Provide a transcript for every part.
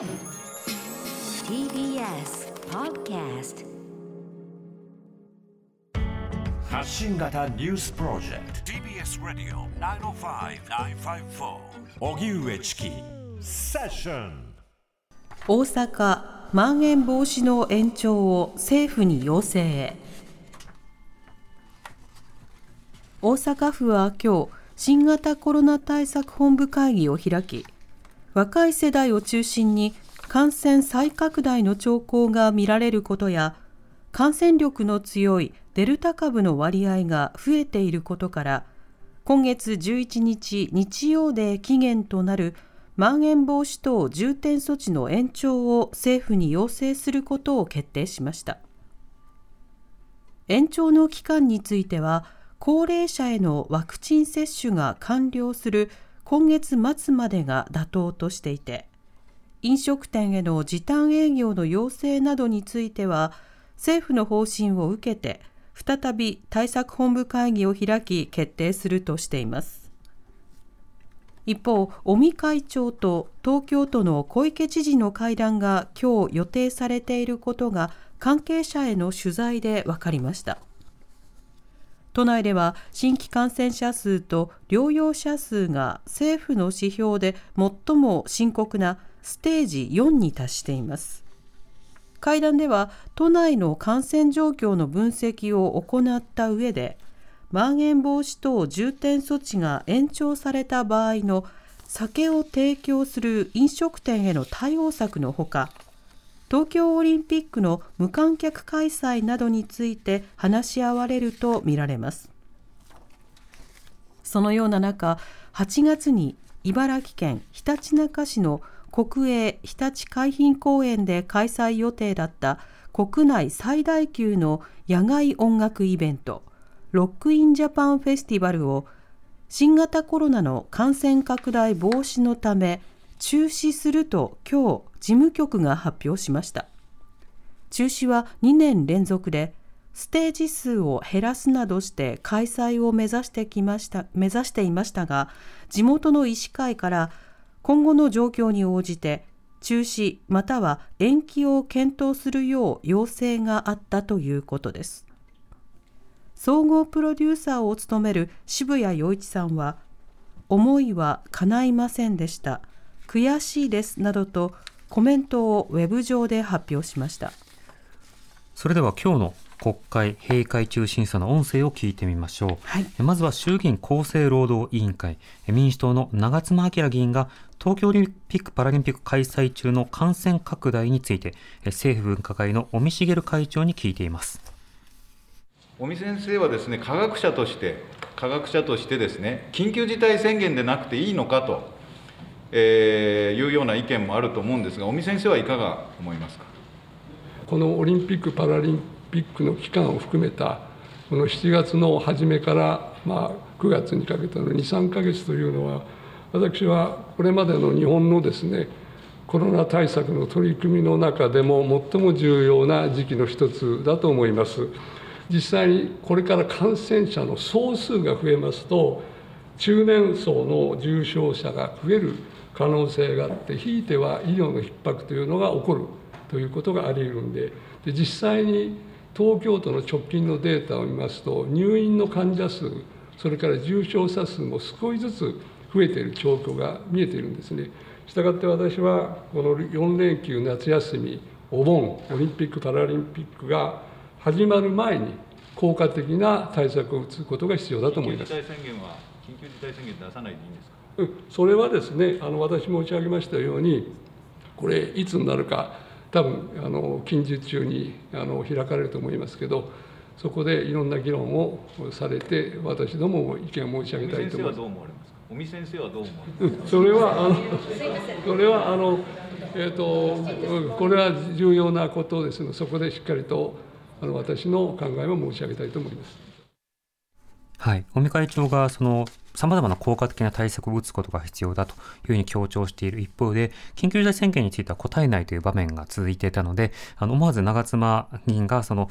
TBS Podcast 発信型ニュースプロジェクト。TBS ラディオ905-954おぎゅうえちきセッション大阪まん延防止の延長を政府に要請。へ大阪府は今日新型コロナ対策本部会議を開き若い世代を中心に感染再拡大の兆候が見られることや感染力の強いデルタ株の割合が増えていることから今月11日日曜で期限となるまん延防止等重点措置の延長を政府に要請することを決定しました。延長の期間については高齢者へのワクチン接種が完了する今月末までが妥当としていて飲食店への時短営業の要請などについては政府の方針を受けて再び対策本部会議を開き決定するとしています。一方尾身会長と東京都の小池知事の会談が今日予定されていることが関係者への取材で分かりました。都内では新規感染者数と療養者数が政府の指標で最も深刻なステージ4に達しています。会談では都内の感染状況の分析を行った上でまん延防止等重点措置が延長された場合の酒を提供する飲食店への対応策のほか東京オリンピックの無観客開催などについて話し合われるとみられます。そのような中8月に茨城県ひたちなか市の国営ひたち海浜公園で開催予定だった国内最大級の野外音楽イベントロックインジャパンフェスティバルを新型コロナの感染拡大防止のため中止すると今日事務局が発表しました。中止は2年連続でステージ数を減らすなどして開催を目指してきました目指していましたが地元の医師会から今後の状況に応じて中止または延期を検討するよう要請があったということです。総合プロデューサーを務める渋谷陽一さんは思いは叶いませんでした。悔しいですなどとコメントをウェブ上で発表しました。それでは今日の国会閉会中審査の音声を聞いてみましょう、はい、まずは衆議院厚生労働委員会。民主党の長妻昭議員が東京オリンピック・パラリンピック開催中の感染拡大について政府分科会の尾身茂会長に聞いています。尾身先生はですね科学者として科学者としてですね緊急事態宣言でなくていいのかと、えー、いうような意見もあると思うんですが尾身先生はいかが思いますか？このオリンピック・パラリンピックの期間を含めたこの7月の初めから、まあ、9月にかけての23か月というのは私はこれまでの日本のですねコロナ対策の取り組みの中でも最も重要な時期の一つだと思います。実際にこれから感染者の総数が増えますと中年層の重症者が増える可能性があってひいては医療の逼迫というのが起こるということがあり得るんでで実際に東京都の直近のデータを見ますと入院の患者数それから重症者数も少しずつ増えている兆候が見えているんですね。したがって私はこの4連休夏休みお盆オリンピック・パラリンピックが始まる前に効果的な対策を打つことが必要だと思います。緊急事態宣言は緊急事態宣言出さないでいいんですか？それはですね、あの私申し上げましたように、これいつになるか、多分あの近日中にあの開かれると思いますけど、そこでいろんな議論をされて、私どもも意見を申し上げたいと思います。尾身先生はどう思われますか？それはあのそれはあのえっ、ー、とこれは重要なことですので、そこでしっかりとあの私の考えを申し上げたいと思います。はい、尾身会長がそのさまざまな効果的な対策を打つことが必要だというふうに強調している一方で、緊急事態宣言については答えないという場面が続いていたので、あの思わず長妻議員がその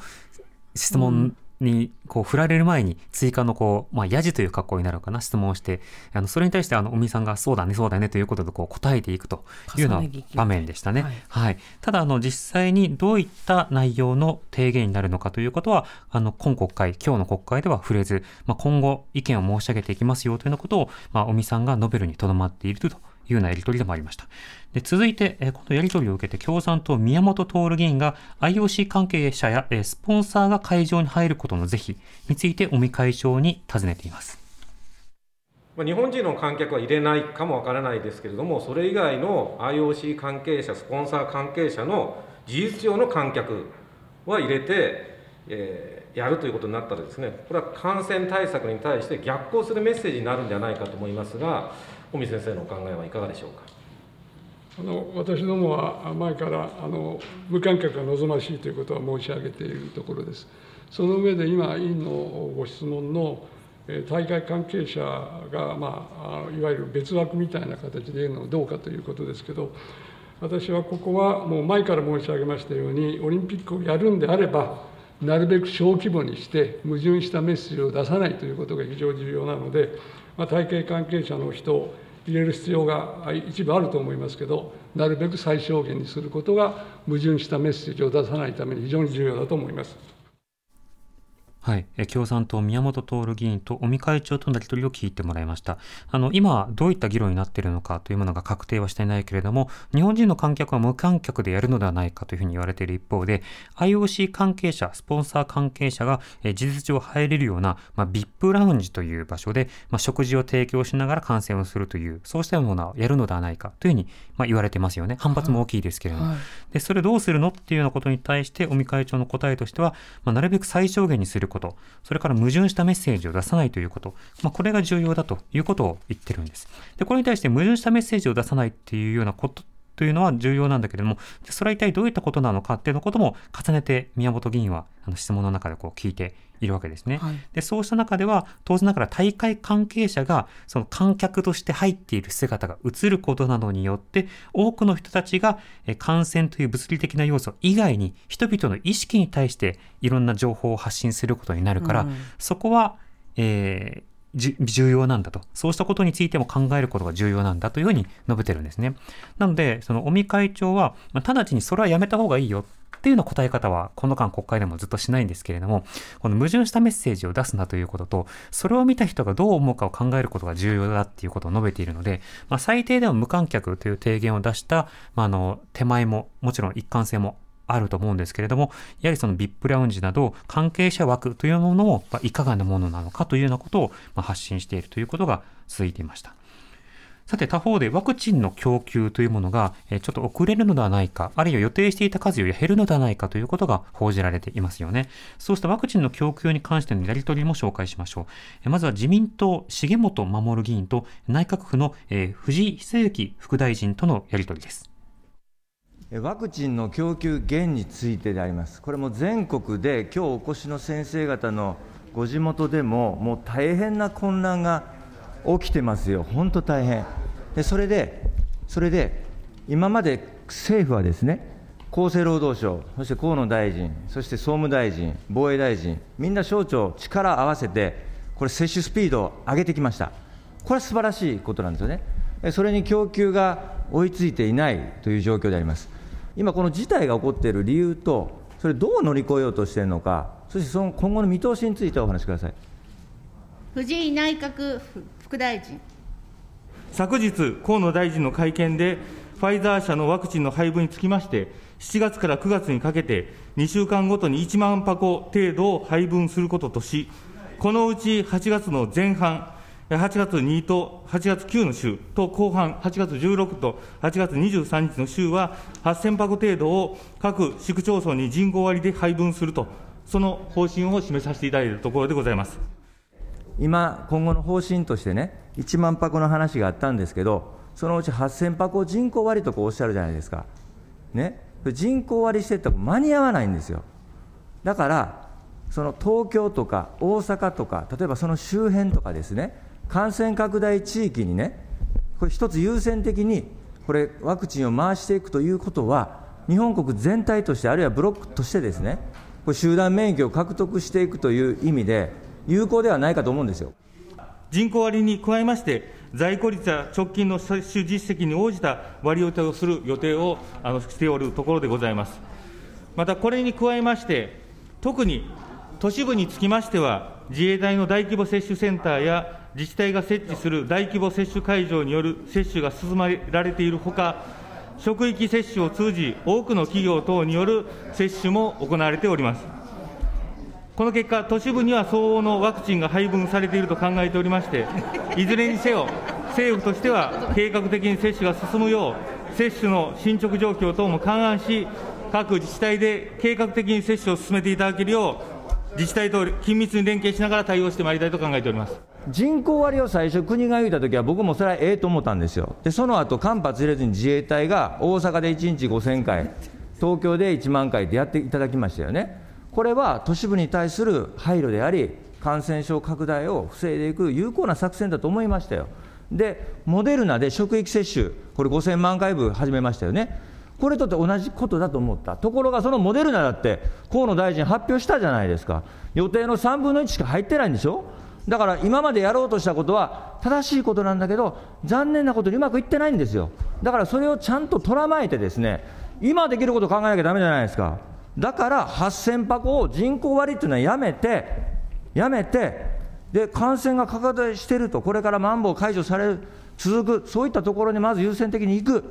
質問にこう振られる前に追加のこう、まあ、やじという格好になるのかな質問をしてあのそれに対してあの尾身さんがそうだねそうだねということでこう答えていくというような場面でしたね。はい、はい、ただあの実際にどういった内容の提言になるのかということはあの今国会今日の国会では触れず、まあ、今後意見を申し上げていきますよというようなことを、まあ、尾身さんが述べるにとどまっているというようなやり取りでもありました。で続いて、えこのやり取りを受けて共産党宮本徹議員が IOC 関係者や、えスポンサーが会場に入ることの是非について尾身会長に尋ねています。日本人の観客は入れないかもわからないですけれども、それ以外の IOC 関係者、スポンサー関係者の事実上の観客は入れて、えー、やるということになったらですね、これは感染対策に対して逆行するメッセージになるんじゃないかと思いますが、尾身先生のお考えはいかがでしょうか？あの私どもは前からあの無観客が望ましいということは申し上げているところです。その上で今、委員のご質問の大会関係者が、まあ、いわゆる別枠みたいな形で言うのはどうかということですけど、私はここはもう前から申し上げましたように、オリンピックをやるんであれば、なるべく小規模にして、矛盾したメッセージを出さないということが非常に重要なので、まあ、体系関係者の人を入れる必要が一部あると思いますけど、なるべく最小限にすることが、矛盾したメッセージを出さないために非常に重要だと思います。はい、共産党宮本徹議員と尾身会長とのやり取りを聞いてもらいました。あの、今、どういった議論になっているのかというものが確定はしていないけれども、日本人の観客は無観客でやるのではないかというふうに言われている一方で、IOC 関係者、スポンサー関係者が、え事実上入れるような、まあ、VIP ラウンジという場所で、まあ、食事を提供しながら観戦をするという、そうしたものをやるのではないかというふうに、まあ、言われてますよね。反発も大きいですけれども。はいはい、で、それどうするのっていうようなことに対して、尾身会長の答えとしては、まあ、なるべく最小限にすること、それから矛盾したメッセージを出さないということ、まあ、これが重要だということを言ってるんです。で、これに対して矛盾したメッセージを出さないっていうようなことというのは重要なんだけれども、それは一体どういったことなのかっていうのことも重ねて宮本議員はあの質問の中でこう聞いているわけですね。はい、でそうした中では当然ながら大会関係者がその観客として入っている姿が映ることなどによって多くの人たちが感染という物理的な要素以外に人々の意識に対していろんな情報を発信することになるから、うん、そこは、えー、重要なんだと。そうしたことについても考えることが重要なんだというふうに述べてるんですね。なので、その尾身会長は、まあ、直ちにそれはやめた方がいいよっていうような答え方は、この間国会でもずっとしないんですけれども、この矛盾したメッセージを出すなということと、それを見た人がどう思うかを考えることが重要だっていうことを述べているので、まあ、最低でも無観客という提言を出した、まあ、あの、手前も、もちろん一貫性もあると思うんですけれども、やはりその VIP ラウンジなど関係者枠というものもいかがなものなのかというようなことを発信しているということが続いていました。さて他方でワクチンの供給というものがちょっと遅れるのではないか、あるいは予定していた数より減るのではないかということが報じられていますよね。そうしたワクチンの供給に関してのやり取りも紹介しましょう。まずは自民党重本守議員と内閣府の藤井久之副大臣とのやり取りです。ワクチンの供給減についてであります。これも全国で今日お越しの先生方のご地元でももう大変な混乱が起きてますよ。本当大変。でそれでそれで今まで政府はですね厚生労働省、そして河野大臣、そして総務大臣、防衛大臣、みんな省庁、力を合わせて、これ、接種スピードを上げてきました。これは素晴らしいことなんですよね。それに供給が追いついていないという状況であります。今、この事態が起こっている理由と、それ、どう乗り越えようとしているのか、そしてその今後の見通しについてお話しください藤井内閣副大臣。昨日、河野大臣の会見で、ファイザー社のワクチンの配分につきまして、7月から9月にかけて、2週間ごとに1万箱程度を配分することとし、このうち8月の前半、8月2と8月9の週と後半、8月16と8月23日の週は、8000箱程度を各市区町村に人口割で配分すると、その方針を示させていただいているところでございます今、今後の方針としてね、1万箱の話があったんですけど、そのうち8000箱人口割とこうおっしゃるじゃないですか。ね、人口割してった間に合わないんですよ。だから、その東京とか大阪とか、例えばその周辺とかですね、感染拡大地域にね、これ一つ優先的に、これ、ワクチンを回していくということは、日本国全体として、あるいはブロックとしてですね、これ集団免疫を獲得していくという意味で、有効ではないかと思うんですよ。人口割に加えまして、在庫率や直近の接種実績に応じた割り当てをする予定をあのしておるところでございます。またこれに加えまして、特に都市部につきましては、自衛隊の大規模接種センターや自治体が設置する大規模接種会場による接種が進められているほか、職域接種を通じ、多くの企業等による接種も行われております。この結果、都市部には相応のワクチンが配分されていると考えておりまして、いずれにせよ、政府としては計画的に接種が進むよう、接種の進捗状況等も勘案し、各自治体で計画的に接種を進めていただけるよう、自治体と緊密に連携しながら対応してまいりたいと考えております。人口割を最初、国が言うたときは、僕もそれはええと思ったんですよ。で、その後間髪入れずに自衛隊が大阪で1日5000回、東京で1万回でやっていただきましたよね。これは都市部に対する配慮であり、感染症拡大を防いでいく有効な作戦だと思いましたよ。で、モデルナで職域接種、これ5000万回分始めましたよね。これとって同じことだと思った。ところがそのモデルナだって、河野大臣発表したじゃないですか。予定の3分の1しか入ってないんでしょだから今までやろうとしたことは正しいことなんだけど、残念なことにうまくいってないんですよ。だからそれをちゃんととらまえてですね、今できることを考えなきゃだめじゃないですか。だから8000箱を人口割っていうのはやめて、やめて、で、感染が拡大していると、これからまん防解除される、続く、そういったところにまず優先的に行く。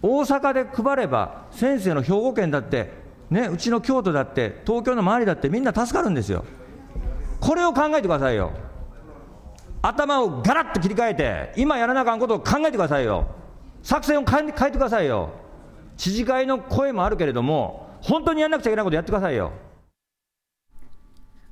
大阪で配れば、先生の兵庫県だって、ね、うちの京都だって、東京の周りだってみんな助かるんですよ。これを考えてくださいよ。頭をガラッと切り替えて、今やらなあかんことを考えてくださいよ。作戦を変え変えてくださいよ。知事会の声もあるけれども、本当にやらなくちゃいけないことやってくださいよ。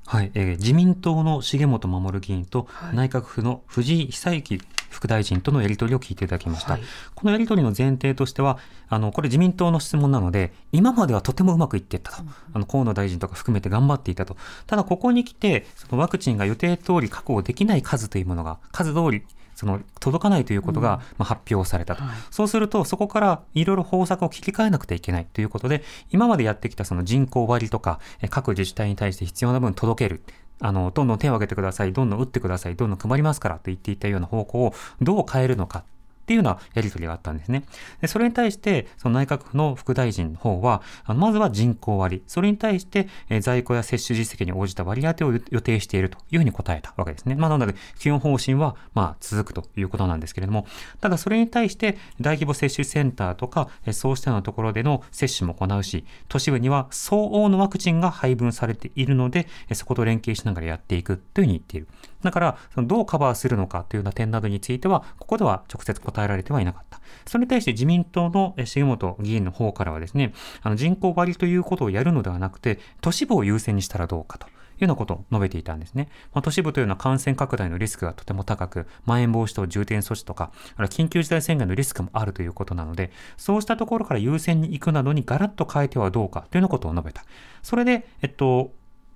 はい、えー自民党の重本守議員と、内閣府の藤井久之副大臣とのやり取りを聞いていただきました。はいこのやり取りの前提としては、あの、これ自民党の質問なので、今まではとてもうまくいっていったと。あの、河野大臣とか含めて頑張っていたと。ただ、ここに来て、そのワクチンが予定通り確保できない数というものが、数通り、その届かないということが、まあ、発表されたと、そうすると、そこからいろいろ方策を切り替えなくてはいけないということで、今までやってきたその人口割とか、え各自治体に対して必要な分届ける。あの、どんどん手を挙げてください、どんどん打ってください、どんどん配りますからと言っていたような方向をどう変えるのか。っていうようなやり取りがあったんですね。でそれに対して、その内閣府の副大臣の方は、あのまずは人口割。それに対して、えー在庫や接種実績に応じた割り当てを予定しているというふうに答えたわけですね。まあ、なので、基本方針は、まあ、続くということなんですけれども、ただそれに対して、大規模接種センターとか、えーそうしたようなところでの接種も行うし、都市部には相応のワクチンが配分されているので、えーそこと連携しながらやっていくというふうに言っている。だから、そのどうカバーするのかというような点などについては、ここでは直接答えられてはいなかった。それに対して自民党のえ重本議員の方からはですね、あの人口割ということをやるのではなくて、都市部を優先にしたらどうかと。いうようなことを述べていたんですね。まあ、都市部というのは感染拡大のリスクがとても高く、まん延防止等重点措置とか、ある緊急事態宣言のリスクもあるということなので、そうしたところから優先に行くなどにガラッと変えてはどうかというようなことを述べた。それで、えっと、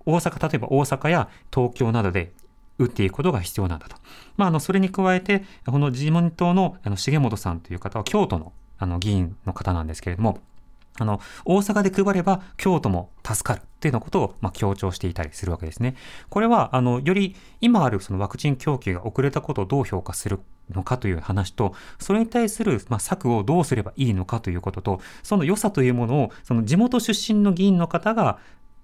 大阪、例えば大阪や東京などで打っていくことが必要なんだと。まあ、あの、それに加えて、この自民党のあの重本さんという方は京都のあの議員の方なんですけれども、あの、大阪で配れば京都も助かるっていうようなことを、まあ、強調していたりするわけですね。これは、あの、より今あるそのワクチン供給が遅れたことをどう評価するのかという話と、それに対する、まあ、策をどうすればいいのかということと、その良さというものを、その地元出身の議員の方が、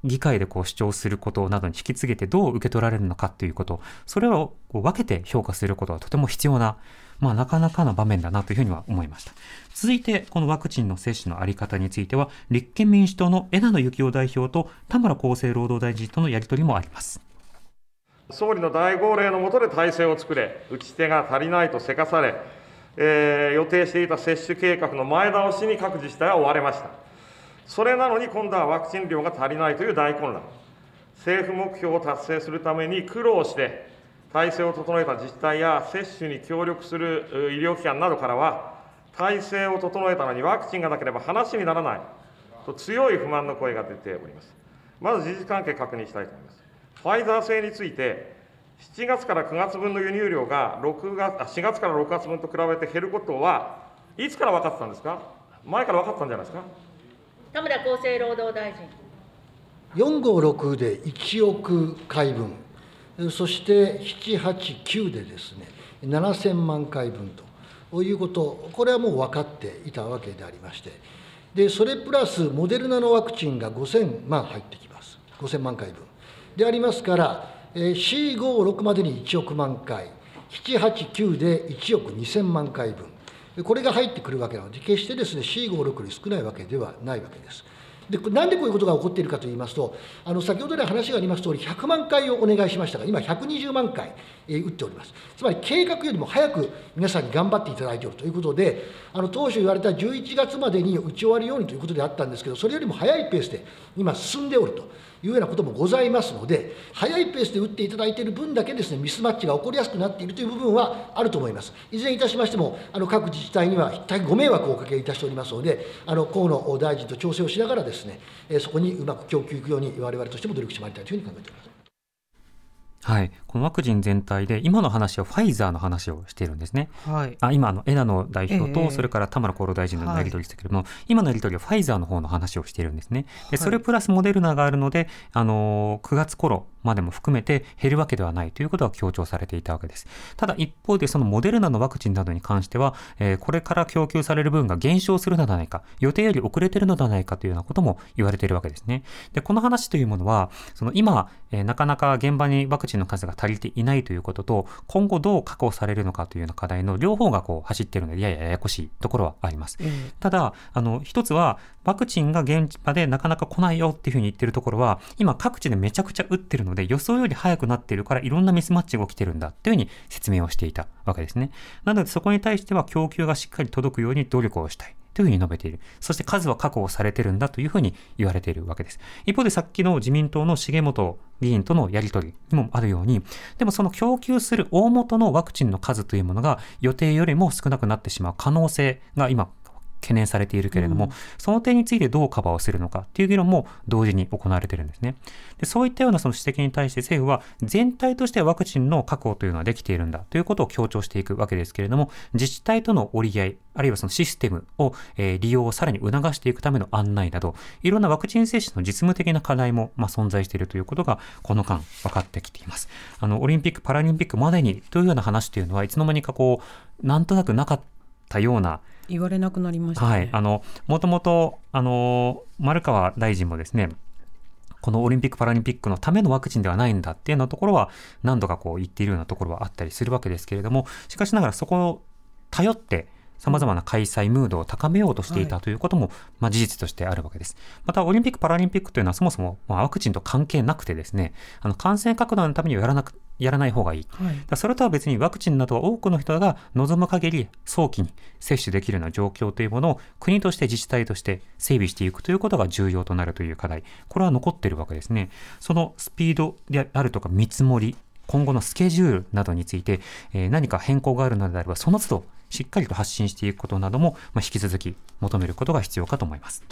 議会でこう主張することなどに引き継げてどう受け取られるのかということ、それをこう分けて評価することはとても必要な、まあなかなかな場面だなというふうには思いました。続いて、このワクチンの接種のあり方については、立憲民主党の枝野幸男代表と田村厚生労働大臣とのやり取りもあります。総理の大号令の下で体制を作れ、打ち手が足りないとせかされ、えー予定していた接種計画の前倒しに各自治体は追われました。それなのに今度はワクチン量が足りないという大混乱。政府目標を達成するために苦労して、体制を整えた自治体や接種に協力する医療機関などからは、体制を整えたのにワクチンがなければ話にならないと強い不満の声が出ております。まず事実関係確認したいと思います。ファイザー製について、7月から9月分の輸入量が6月あ4月から6月分と比べて減ることは、いつから分かってたんですか、前から分かったんじゃないですか？田村厚生労働大臣。456で1億回分、そして789でですね、7000万回分と。いうこと、これはもう分かっていたわけでありまして、でそれプラスモデルナのワクチンが5000万入ってきます、5000万回分。でありますから、456までに1億万回、789で1億2000万回分、これが入ってくるわけなので、決してですね C56 より少ないわけではないわけです。でなんでこういうことが起こっているかといいますと、あの先ほど来話がありますとおり、100万回をお願いしましたが、今、120万回、えー、打っております。つまり計画よりも早く皆さんに頑張っていただいているということで、あの当初言われた11月までに打ち終わるようにということであったんですけど、それよりも早いペースで今、進んでおると。いうようなこともございますので、早いペースで打っていただいている分だけですね、ミスマッチが起こりやすくなっているという部分はあると思います。いずれにいたしましても、あの各自治体には大変ご迷惑をおかけいたしておりますので、あの河野大臣と調整をしながらですね、そこにうまく供給いくように、我々としても努力してまいりたいというふうに考えております。はい、このワクチン全体で、今の話はファイザーの話をしているんですね。はい、あ今の、枝野代表と、それから田村厚労大臣のやり取りですけれども、はい、今のやり取りはファイザーの方の話をしているんですね。でそれプラスモデルナがあるので、あの9月頃までも含めて減るわけではないということは強調されていたわけです。ただ一方でそのモデルナのワクチンなどに関しては、えー、これから供給される分が減少するのではないか、予定より遅れているのではないかというようなことも言われているわけですね。で、この話というものは、その今、えー、なかなか現場にワクチンの数が足りていないということと、今後どう確保されるのかというような課題の両方がこう走っているので、ややややこしいところはあります。うん、ただ、あの、一つは、ワクチンが現場でなかなか来ないよっていうふうに言ってるところは、今各地でめちゃくちゃ打ってるので、予想より早くなってるから、いろんなミスマッチが起きてるんだっていうふうに説明をしていたわけですね。なので、そこに対しては供給がしっかり届くように努力をしたい。というふうに述べている。そして数は確保されてるんだというふうに言われているわけです。一方でさっきの自民党の重本議員とのやりとりにもあるように、でもその供給する大元のワクチンの数というものが予定よりも少なくなってしまう可能性が今懸念されているけれども、うん、その点についてどうカバーをするのかっていう議論も同時に行われているんですね。でそういったようなその指摘に対して政府は全体としてワクチンの確保というのはできているんだということを強調していくわけですけれども、自治体との折り合い、あるいはそのシステムを、えー、利用をさらに促していくための案内など、いろんなワクチン接種の実務的な課題も、まあ、存在しているということが、この間分かってきています。あの、オリンピック・パラリンピックまでにというような話というのは、いつの間にかこう、なんとなくなかったような、言われなくなりました、ね、はい、あのもともとあの丸川大臣もですねこのオリンピック・パラリンピックのためのワクチンではないんだっていうようなところは何度かこう言っているようなところはあったりするわけですけれどもしかしながらそこを頼ってさまざまな開催ムードを高めようとしていたということも、まあ、事実としてあるわけです。また、オリンピック・パラリンピックというのはそもそも、まあ、ワクチンと関係なくてですね、あの感染拡大のためにはやらなくやらない方がいい。はい、それとは別にワクチンなどは多くの人が望む限り早期に接種できるような状況というものを国として自治体として整備していくということが重要となるという課題。これは残っているわけですね。そのスピードであるとか見積もり、今後のスケジュールなどについて、えー、何か変更があるのであれば、その都度しっかりと発信していくことなども、まあ、引き続き求めることが必要かと思います。